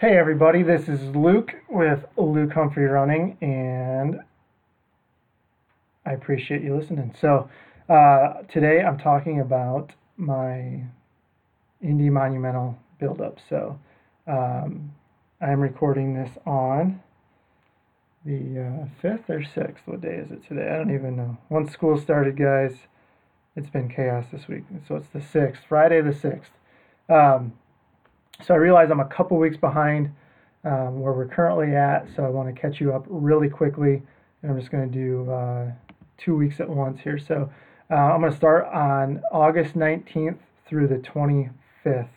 Hey everybody, this is Luke with Luke Humphrey Running, and I appreciate you listening. So, uh, today I'm talking about my Indy Monumental build-up. So, um, I'm recording this on the uh, 5th or 6th. What day is it today? I don't even know. Once school started, guys, it's been chaos this week. So, it's the 6th, Friday the 6th. Um, so I realize I'm a couple weeks behind um, where we're currently at, so I want to catch you up really quickly. And I'm just going to do uh, two weeks at once here. So uh, I'm going to start on August 19th through the 25th.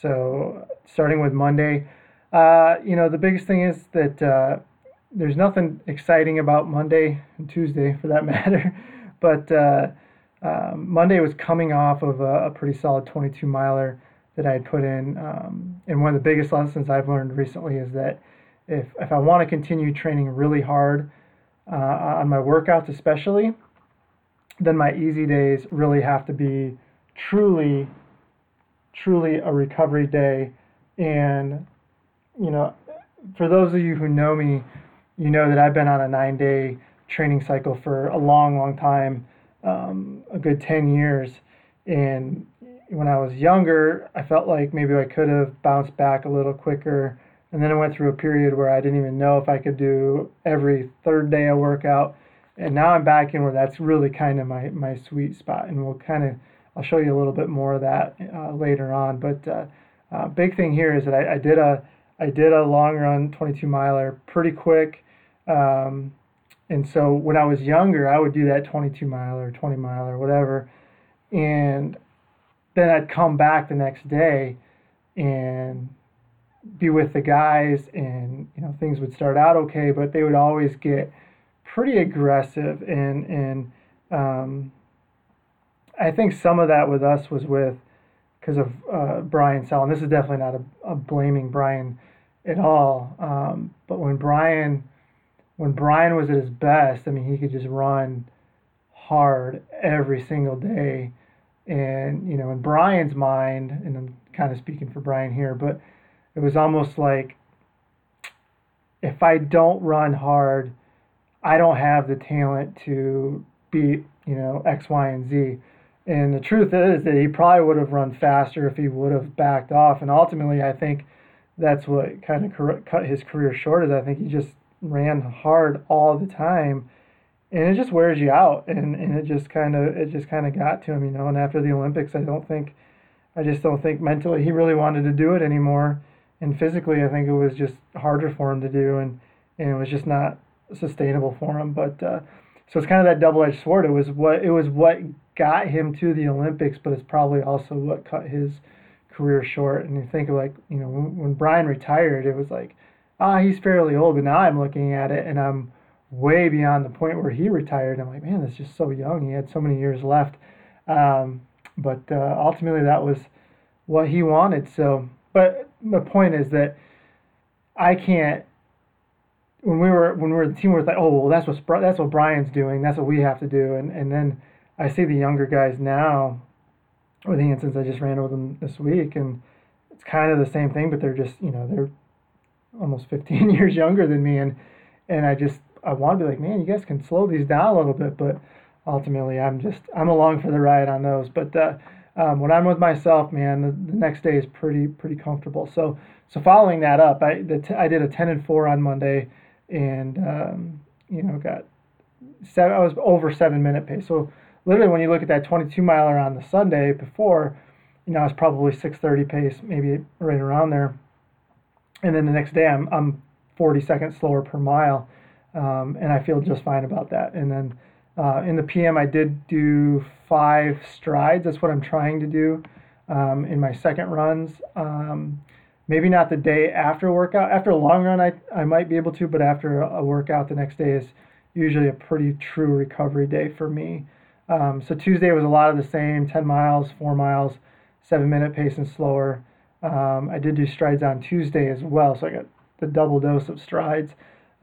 So starting with Monday, uh, you know, the biggest thing is that uh, there's nothing exciting about Monday and Tuesday for that matter, but uh, um, Monday was coming off of a, a pretty solid 22 miler that I had put in. Um, and one of the biggest lessons I've learned recently is that if, if I want to continue training really hard uh, on my workouts, especially, then my easy days really have to be truly, truly a recovery day. And, you know, for those of you who know me, you know that I've been on a nine day training cycle for a long, long time, um, a good 10 years. And when I was younger, I felt like maybe I could have bounced back a little quicker. And then I went through a period where I didn't even know if I could do every third day a workout. And now I'm back in where that's really kind of my, my sweet spot. And we'll kind of, I'll show you a little bit more of that uh, later on. But uh, uh, big thing here is that I, I, did a, I did a long run 22 miler pretty quick. Um, and so when I was younger, I would do that 22 miler, 20 miler, whatever. And then I'd come back the next day and be with the guys and you know things would start out okay but they would always get pretty aggressive. And and um, I think some of that with us was with because of uh, Brian Sell and this is definitely not a, a blaming Brian at all um, but when Brian when Brian was at his best I mean he could just run hard every single day and, you know, in Brian's mind, and I'm kind of speaking for Brian here, but it was almost like if I don't run hard, I don't have the talent to beat, you know, X, Y, and Z. And the truth is that he probably would have run faster if he would have backed off. And ultimately, I think that's what kind of cut his career short. Is I think he just ran hard all the time, and it just wears you out and, and it just kind of it just kind of got to him you know and after the olympics i don't think i just don't think mentally he really wanted to do it anymore and physically i think it was just harder for him to do and and it was just not sustainable for him but uh, so it's kind of that double-edged sword. It was what it was what got him to the olympics but it's probably also what cut his career short and you think of like you know when, when brian retired it was like ah he's fairly old but now i'm looking at it and i'm way beyond the point where he retired. I'm like, man, that's just so young. He had so many years left. Um, but uh, ultimately, that was what he wanted. So, but the point is that I can't. When we were when we were the team, we were like, oh well, that's what that's what Brian's doing. That's what we have to do. And and then I see the younger guys now, with instance I just ran with them this week, and it's kind of the same thing, but they're just you know they're almost 15 years younger than me, and and I just I want to be like, man, you guys can slow these down a little bit, but ultimately, I'm just I'm along for the ride on those. But uh, um, when I'm with myself, man, the, the, next day is pretty pretty comfortable. So so following that up, I the t- I did a ten and four on Monday, and um, you know got seven. I was over seven minute pace. So literally, when you look at that 22 miler on the Sunday before, you know, I was probably 6:30 pace, maybe right around there. And then the next day, I'm I'm 40 seconds slower per mile um, and I feel just fine about that. And then uh, in the PM, I did do five strides. That's what I'm trying to do um, in my second runs. Um, maybe not the day after a workout. After a long run, I, I might be able to, but after a workout, the next day is usually a pretty true recovery day for me. Um, so Tuesday was a lot of the same 10 miles, four miles, seven minute pace and slower. Um, I did do strides on Tuesday as well, so I got the double dose of strides.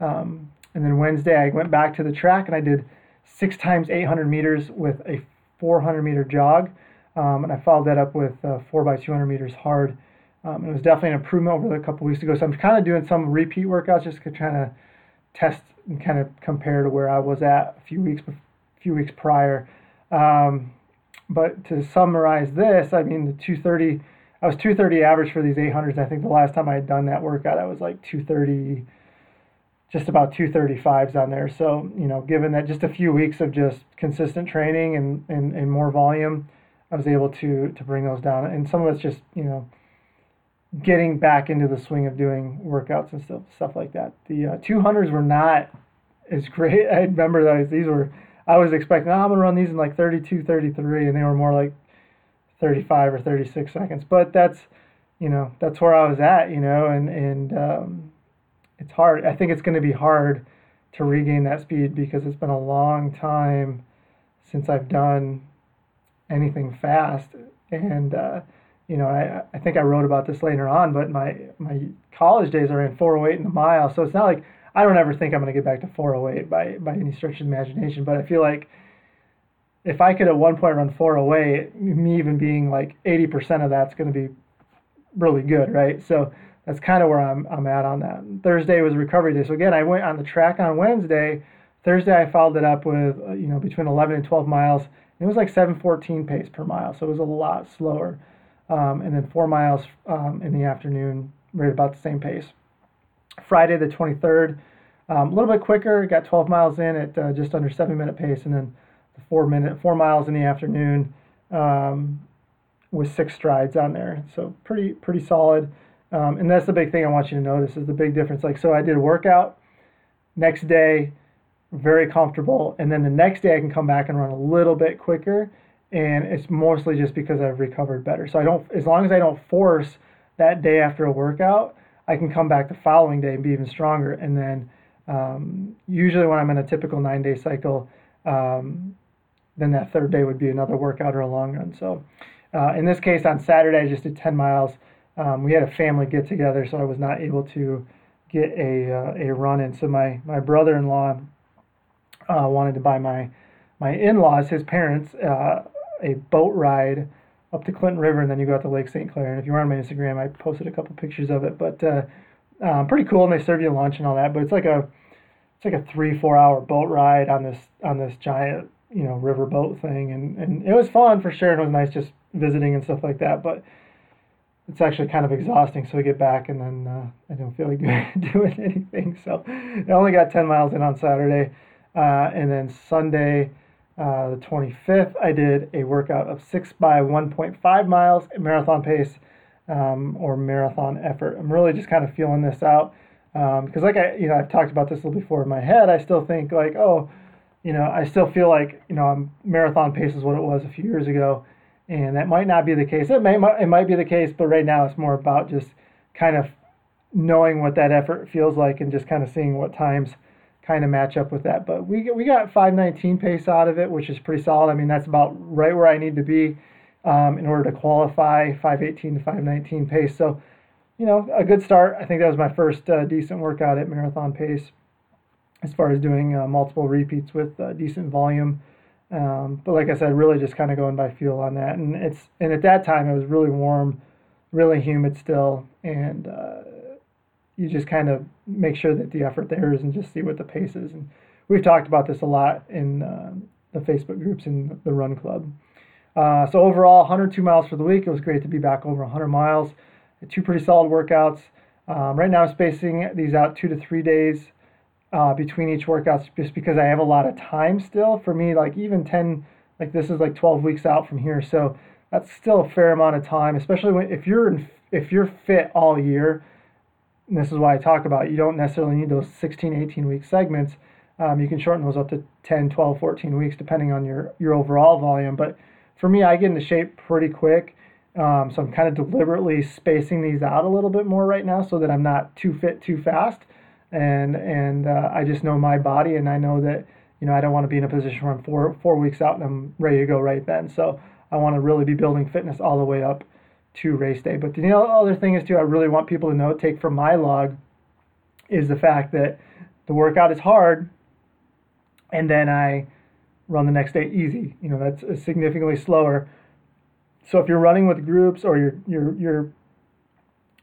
Um, and then Wednesday, I went back to the track and I did six times 800 meters with a 400 meter jog. Um, and I followed that up with uh, four by 200 meters hard Um, it was definitely an improvement over the couple weeks ago. So I'm kind of doing some repeat workouts just to try to test and kind of compare to where I was at a few weeks, a few weeks prior. Um, but to summarize this, I mean the 230, I was 230 average for these 800s. I think the last time I had done that workout, I was like 230, just about 235s on there. So you know, given that just a few weeks of just consistent training and and, and more volume, I was able to to bring those down. And some of it's just you know getting back into the swing of doing workouts and stuff stuff like that. The uh, 200s were not as great. I remember those. These were I was expecting, oh, I'm gonna run these in like 32, 33, and they were more like 35 or 36 seconds. But that's you know that's where I was at. You know, and and um, it's hard. I think it's going to be hard to regain that speed because it's been a long time since I've done anything fast and. Uh, you know, I, I think I wrote about this later on, but my my college days are in 408 in the mile, so it's not like I don't ever think I'm going to get back to 408 by by any stretch of imagination. But I feel like if I could at one point run 408, me even being like 80% of that's going to be really good, right? So that's kind of where I'm I'm at on that. Thursday was recovery day, so again I went on the track on Wednesday. Thursday I followed it up with uh, you know between 11 and 12 miles. It was like 7:14 pace per mile, so it was a lot slower um, and then four miles um, in the afternoon, right about the same pace. Friday the 23rd, um, a little bit quicker, got 12 miles in at uh, just under seven minute pace, and then the four minute four miles in the afternoon um, with six strides on there. So pretty pretty solid. Um, and that's the big thing I want you to notice is the big difference. Like so, I did a workout next day, very comfortable, and then the next day I can come back and run a little bit quicker and it's mostly just because I've recovered better. So I don't, as long as I don't force that day after a workout, I can come back the following day and be even stronger. And then um, usually when I'm in a typical nine day cycle, um, then that third day would be another workout or a long run. So uh, in this case, on Saturday, I just did 10 miles. Um, we had a family get together, so I was not able to get a, uh, a run in. So my, my brother in law uh, wanted to buy my my in-laws, his parents, uh, a boat ride up the Clinton River, and then you go out to Lake St. Clair. And if you're on my Instagram, I posted a couple pictures of it. But uh, um, pretty cool, and they serve you lunch and all that. But it's like a it's like a three four hour boat ride on this on this giant you know river boat thing, and and it was fun for sure. And it was nice just visiting and stuff like that. But it's actually kind of exhausting. So we get back, and then uh, I don't feel like doing, anything. So I only got 10 miles in on Saturday, uh, and then Sunday. Uh, the 25th, I did a workout of 6 by 1.5 miles marathon pace um, or marathon effort. I'm really just kind of feeling this out because, um, like I, you know, I've talked about this a little before in my head. I still think like, oh, you know, I still feel like you know, marathon pace is what it was a few years ago, and that might not be the case. It may it might be the case, but right now it's more about just kind of knowing what that effort feels like and just kind of seeing what times kind of match up with that. But we we got 519 pace out of it, which is pretty solid. I mean, that's about right where I need to be um, in order to qualify 518 to 519 pace. So, you know, a good start. I think that was my first uh, decent workout at marathon pace as far as doing uh, multiple repeats with uh, decent volume. Um, but like I said, really just kind of going by feel on that. And it's and at that time it was really warm, really humid still, and uh, you just kind of make sure that the effort there is and just see what the pace is. And we've talked about this a lot in uh, the Facebook groups in the Run Club. Uh, so overall, 102 miles for the week. It was great to be back over 100 miles. Two pretty solid workouts. Um, right now, I'm spacing these out two to three days uh, between each workouts, just because I have a lot of time still. For me, like even 10, like this is like 12 weeks out from here, so that's still a fair amount of time, especially when if you're in, if you're fit all year this is why I talk about you don't necessarily need those 16, 18 week segments. Um, you can shorten those up to 10, 12, 14 weeks depending on your, your overall volume. But for me, I get into shape pretty quick. Um, so I'm kind of deliberately spacing these out a little bit more right now so that I'm not too fit too fast. And and uh, I just know my body and I know that you know I don't want to be in a position where I'm four four weeks out and I'm ready to go right then. So I want to really be building fitness all the way up to race day. But the other thing is too, I really want people to know, take from my log, is the fact that the workout is hard, and then I run the next day easy. You know, that's significantly slower. So if you're running with groups or you're you're you're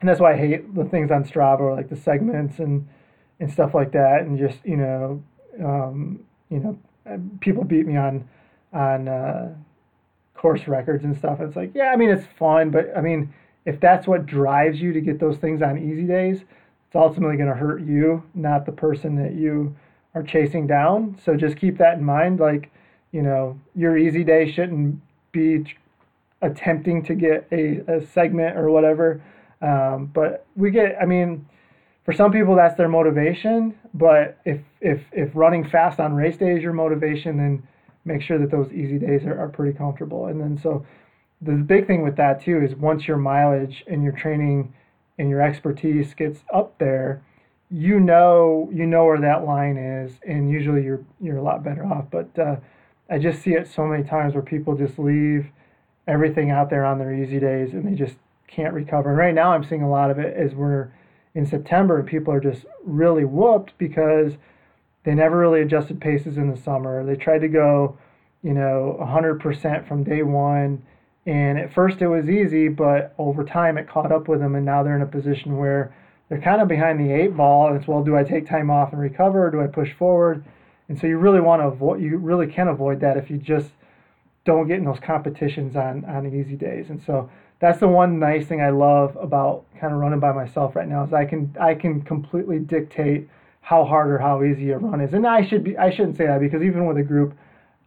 and that's why I hate the things on Strava, or like the segments and and stuff like that, and just you know, um, you know, people beat me on on uh, course records and stuff. It's like, yeah, I mean, it's fun, but I mean, if that's what drives you to get those things on easy days, it's ultimately going to hurt you, not the person that you are chasing down. So just keep that in mind. Like, you know, your easy day shouldn't be attempting to get a, a segment or whatever. Um, but we get, I mean, for some people that's their motivation. But if if if running fast on race day is your motivation, then make sure that those easy days are, are pretty comfortable. And then so the big thing with that too is once your mileage and your training and your expertise gets up there, you know you know where that line is, and usually you're you're a lot better off. But uh, I just see it so many times where people just leave everything out there on their easy days and they just can't recover. And right now I'm seeing a lot of it as we're in September, people are just really whooped because they never really adjusted paces in the summer. They tried to go, you know, 100% from day one. And at first it was easy, but over time it caught up with them. And now they're in a position where they're kind of behind the eight ball. And it's, well, do I take time off and recover? Or do I push forward? And so you really want to avoid, you really can avoid that if you just don't get in those competitions on, on easy days. And so that's the one nice thing I love about kind of running by myself right now is I can I can completely dictate how hard or how easy a run is. And I should be I shouldn't say that because even with a group,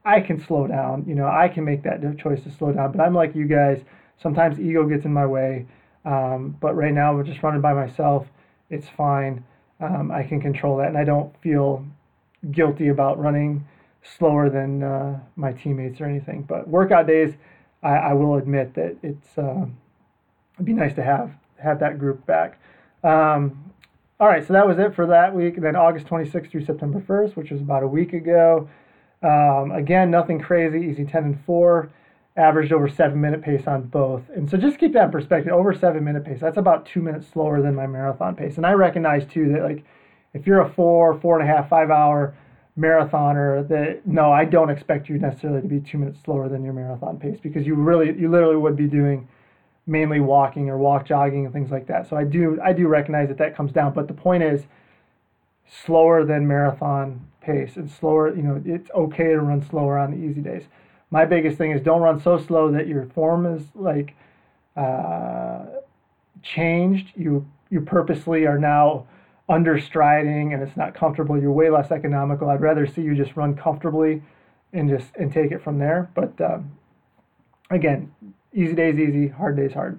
I can slow down. You know, I can make that choice to slow down. But I'm like you guys. Sometimes ego gets in my way. Um, but right now we're just running by myself. It's fine. Um, I can control that, and I don't feel guilty about running slower than uh, my teammates or anything. But workout days I, I will admit that it's uh, it'd be nice to have have that group back. Um, all right, so that was it for that week. And then August 26th through September 1st, which was about a week ago. Um, again, nothing crazy, easy 10 and 4, averaged over seven minute pace on both. And so just keep that in perspective over seven minute pace, that's about two minutes slower than my marathon pace. And I recognize too that, like, if you're a four, four and a half, five hour marathoner that no, I don't expect you necessarily to be two minutes slower than your marathon pace because you really you literally would be doing mainly walking or walk jogging and things like that. So I do I do recognize that that comes down, but the point is slower than marathon pace. and slower, you know, it's okay to run slower on the easy days. My biggest thing is don't run so slow that your form is like uh, changed. You you purposely are now understriding and it's not comfortable, you're way less economical. I'd rather see you just run comfortably and just and take it from there. But um, again, easy days easy, hard days hard.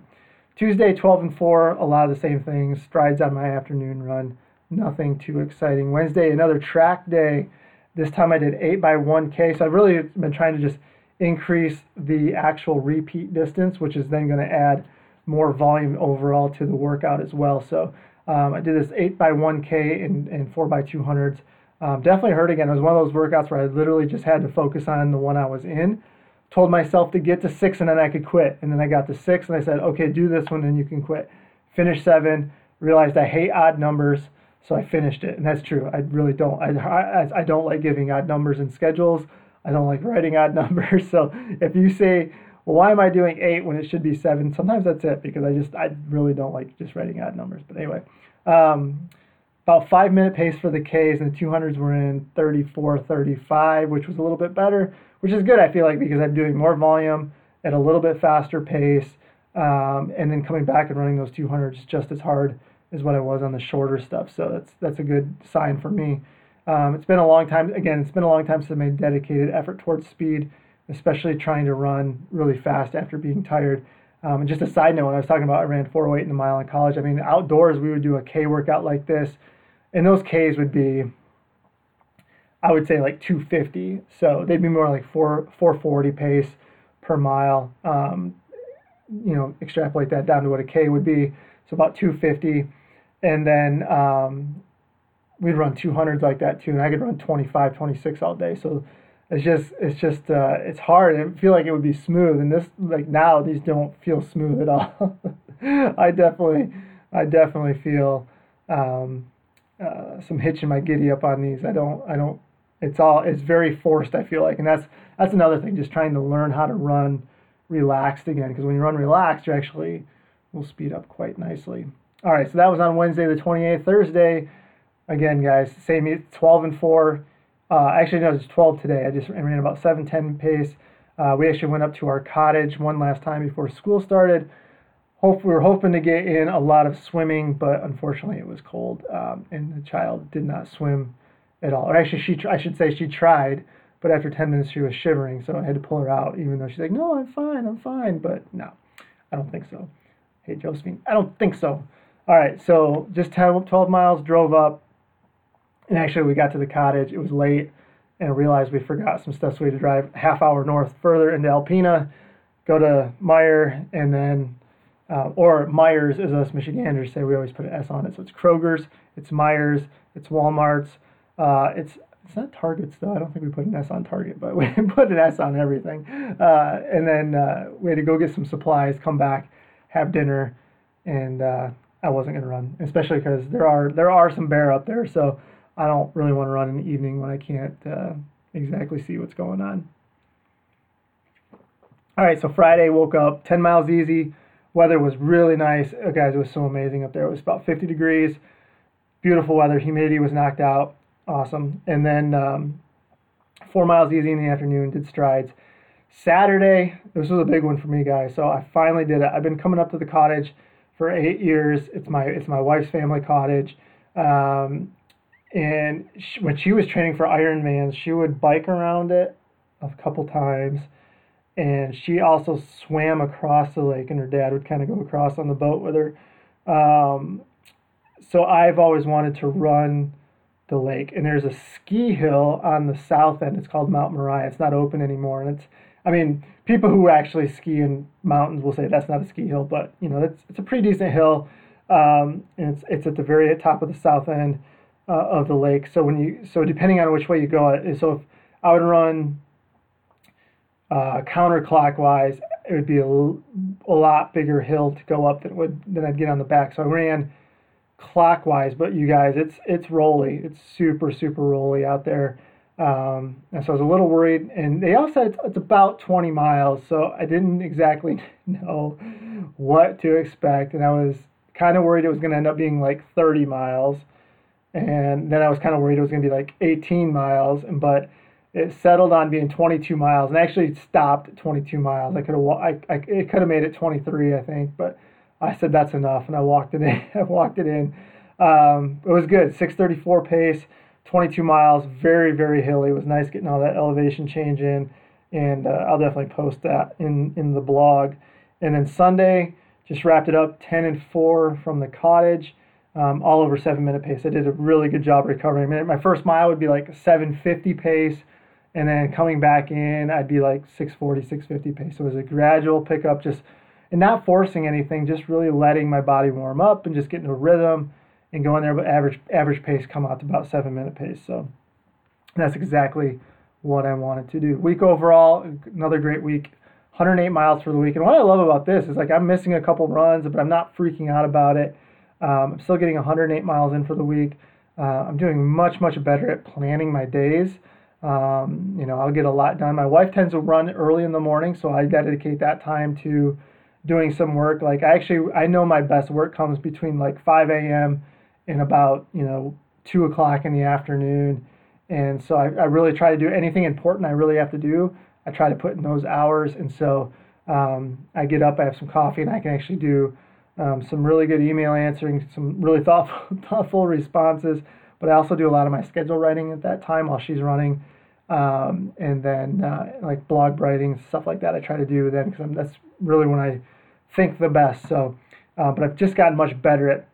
Tuesday, 12 and 4, a lot of the same things. Strides on my afternoon run, nothing too exciting. Wednesday, another track day. This time I did 8 by 1K. So I've really been trying to just increase the actual repeat distance, which is then going to add more volume overall to the workout as well. So um, I did this 8 by 1K and, and 4 by 200s. Um, definitely hurt again. It was one of those workouts where I literally just had to focus on the one I was in. Told myself to get to six and then I could quit. And then I got to six and I said, okay, do this one and you can quit. Finished seven, realized I hate odd numbers, so I finished it. And that's true. I really don't. I, I, I don't like giving odd numbers in schedules. I don't like writing odd numbers. So if you say, well, why am I doing eight when it should be seven? Sometimes that's it because I just, I really don't like just writing odd numbers. But anyway, um, about five minute pace for the Ks, and the 200s were in 34, 35, which was a little bit better, which is good, I feel like, because I'm doing more volume at a little bit faster pace. Um, and then coming back and running those 200s just as hard as what I was on the shorter stuff. So that's that's a good sign for me. Um, it's been a long time. Again, it's been a long time since I made dedicated effort towards speed, especially trying to run really fast after being tired. Um, and just a side note, when I was talking about I ran 408 in a mile in college, I mean, outdoors we would do a K workout like this, and those Ks would be, I would say like 250. So they'd be more like 4 440 pace per mile. Um, you know, extrapolate that down to what a K would be. So about 250. And then um, we'd run 200s like that too. And I could run 25, 26 all day. So it's just it's just uh, it's hard I feel like it would be smooth and this like now these don't feel smooth at all I definitely I definitely feel um, uh, some hitch in my giddy up on these I don't I don't it's all it's very forced I feel like and that's that's another thing just trying to learn how to run relaxed again because when you run relaxed you actually will speed up quite nicely all right, so that was on Wednesday the 28th. Thursday, again, guys, same 12 and 4. Uh, actually, no, it's 12 today. I just ran about 7:10 pace. Uh, we actually went up to our cottage one last time before school started. Hope we were hoping to get in a lot of swimming, but unfortunately it was cold, um, and the child did not swim at all. Or actually, she I should say she tried, but after 10 minutes she was shivering, so I had to pull her out. Even though she's like, "No, I'm fine, I'm fine," but no, I don't think so. Hey, Josephine, I don't think so. All right, so just 10, 12 miles, drove up, and actually we got to the cottage. It was late, and realized we forgot some stuff, so we had to drive half hour north further into Alpena, go to Meijer, and then, uh, or Myers, as us Michiganders say, we always put an S on it. So it's Kroger's, it's Myers, it's Walmart's, uh, it's it's not Target's though. I don't think we put an S on Target, but we put an S on everything. Uh, and then uh, we had to go get some supplies, come back, have dinner, and uh, I wasn't to run, especially because there are there are some bear up there. So I don't really want to run in the evening when I can't uh, exactly see what's going on. All right, so Friday woke up 10 miles easy. Weather was really nice. Oh, guys, it was so amazing up there. It was about 50 degrees. Beautiful weather. Humidity was knocked out. Awesome. And then um, four miles easy in the afternoon. Did strides. Saturday, this was a big one for me, guys. So I finally did it. I've been coming up to the cottage for eight years. It's my it's my wife's family cottage. Um, and she, when she was training for Ironman, she would bike around it a couple times, and she also swam across the lake, and her dad would kind of go across on the boat with her. Um, so I've always wanted to run the lake, and there's a ski hill on the south end. It's called Mount Maria. It's not open anymore, and it's I mean, people who actually ski in mountains will say that's not a ski hill, but you know, it's it's a pretty decent hill, um, and it's it's at the very top of the south end uh, of the lake. So when you so depending on which way you go, so if I would run uh, counterclockwise, it would be a, a lot bigger hill to go up than would than I'd get on the back. So I ran clockwise, but you guys, it's it's rolly. It's super super rolly out there. Um, and so I was a little worried. And they all said it's, it's about 20 miles, so I didn't exactly know what to expect. And I was kind of worried it was going to end up being like 30 miles. And then I was kind of worried it was going to be like 18 miles. But it settled on being 22 miles, and actually stopped at 22 miles. I could have, I, I, it could have made it 23, I think, but I said that's enough, and I walked it in. I walked it in. Um, it was good, 6:34 pace. 22 miles, very, very hilly. It was nice getting all that elevation change in, and uh, I'll definitely post that in, in the blog. And then Sunday, just wrapped it up 10 and 4 from the cottage, um, all over seven minute pace. I did a really good job recovering. My first mile would be like 750 pace, and then coming back in, I'd be like 640, 650 pace. So it was a gradual pickup, just and not forcing anything, just really letting my body warm up and just getting a rhythm and going there, but average average pace come out to about seven minute pace. So that's exactly what I wanted to do. Week overall, another great week. 108 miles for the week. And what I love about this is like I'm missing a couple runs, but I'm not freaking out about it. Um, I'm still getting 108 miles in for the week. Uh, I'm doing much, much better at planning my days. Um, you know, I'll get a lot done. My wife tends to run early in the morning, so I dedicate that time to doing some work. Like I actually, I know my best work comes between like 5 a.m and about you know two o'clock in the afternoon and so I, I really try to do anything important i really have to do i try to put in those hours and so um, i get up i have some coffee and i can actually do um, some really good email answering some really thoughtful, thoughtful responses but i also do a lot of my schedule writing at that time while she's running um, and then uh, like blog writing stuff like that i try to do then because that's really when i think the best so uh, but i've just gotten much better at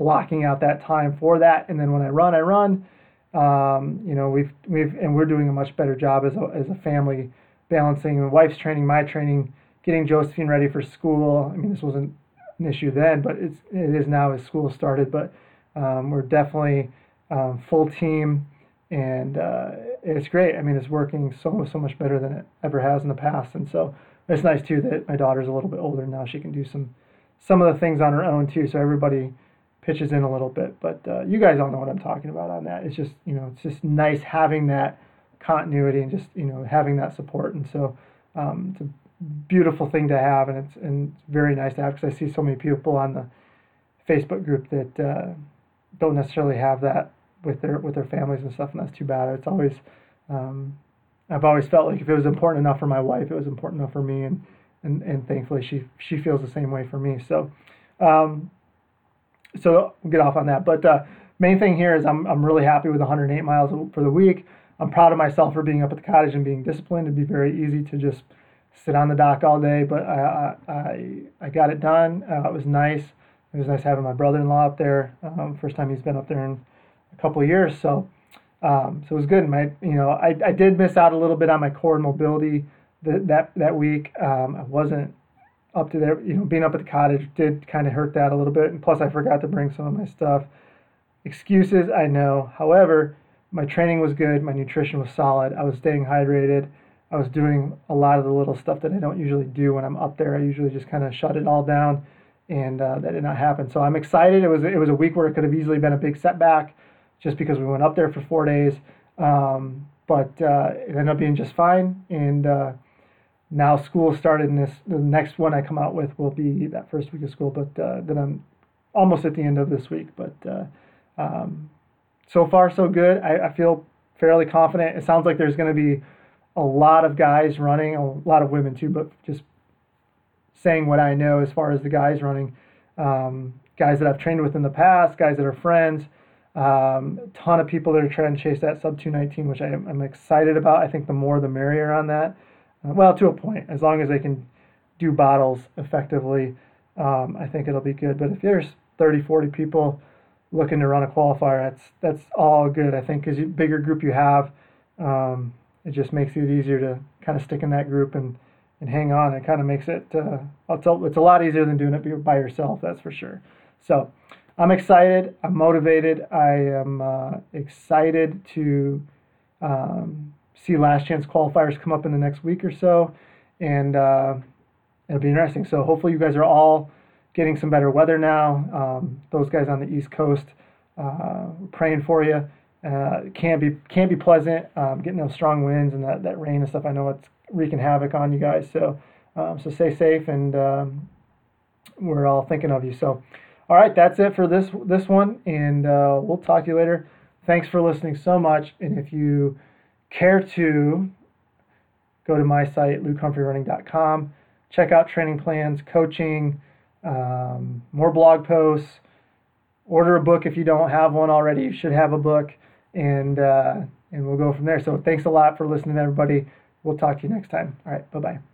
blocking out that time for that. And then when I run, I run. Um, you know, we've we've and we're doing a much better job as a as a family, balancing my wife's training, my training, getting Josephine ready for school. I mean, this wasn't an issue then, but it's it is now as school started. But um, we're definitely um, full team, and uh, it's great. I mean, it's working so so much better than it ever has in the past, and so it's nice too that my daughter's a little bit older now. She can do some some of the things on her own too. So everybody pitches in a little bit. But uh, you guys all know what I'm talking about on that. It's just you know it's just nice having that continuity and just you know having that support. And so um, it's a beautiful thing to have, and it's and very nice to have because I see so many people on the Facebook group that uh, don't necessarily have that with their with their families and stuff, and that's too bad. It's always um, I've always felt like if it was important enough for my wife, it was important enough for me, and and, and thankfully she she feels the same way for me. So, um, so we'll get off on that. But uh, main thing here is I'm I'm really happy with 108 miles for the week. I'm proud of myself for being up at the cottage and being disciplined. It'd be very easy to just sit on the dock all day, but I I I got it done. Uh, it was nice. It was nice having my brother-in-law up there. Um, first time he's been up there in a couple of years, so um, so it was good. My you know I, I did miss out a little bit on my core mobility that that that week. Um, I wasn't up to there. You know, being up at the cottage did kind of hurt that a little bit, and plus I forgot to bring some of my stuff. Excuses, I know. However, my training was good. My nutrition was solid. I was staying hydrated. I was doing a lot of the little stuff that I don't usually do when I'm up there. I usually just kind of shut it all down, and uh, that did not happen. So I'm excited. It was it was a week where it could have easily been a big setback, just because we went up there for four days. Um, but uh, it ended up being just fine, and uh, now school started. And this the next one I come out with will be that first week of school, but uh, then I'm almost at the end of this week. But uh, um, so far so good. I, I feel fairly confident. It sounds like there's going to be a lot of guys running, a lot of women too, but just saying what I know as far as the guys running, um, guys that I've trained with in the past, guys that are friends, um, a ton of people that are trying to chase that sub 219, which I am, I'm excited about. I think the more the merrier on that. Uh, well, to a point, as long as they can do bottles effectively, um, I think it'll be good. But if there's 30, 40 people looking to run a qualifier, that's that's all good. I think because bigger group you have, um, it just makes it easier to kind of stick in that group and, and hang on. It kind of makes it, uh, it's, a, it's a lot easier than doing it by yourself, that's for sure. So I'm excited. I'm motivated. I am uh, excited to um, see last chance qualifiers come up in the next week or so. And uh, it'll be interesting. So hopefully you guys are all getting some better weather now. Um, those guys on the East Coast, uh, praying for you. Uh, can be can be pleasant. Um, getting those strong winds and that, that rain and stuff. I know it's wreaking havoc on you guys. So um, so stay safe and um, we're all thinking of you. So all right, that's it for this this one, and uh, we'll talk to you later. Thanks for listening so much. And if you care to go to my site lukehumphrey.running.com, check out training plans, coaching, um, more blog posts. Order a book if you don't have one already. You should have a book and uh, and we'll go from there. So thanks a lot for listening, everybody. We'll talk to you next time. All right, bye bye.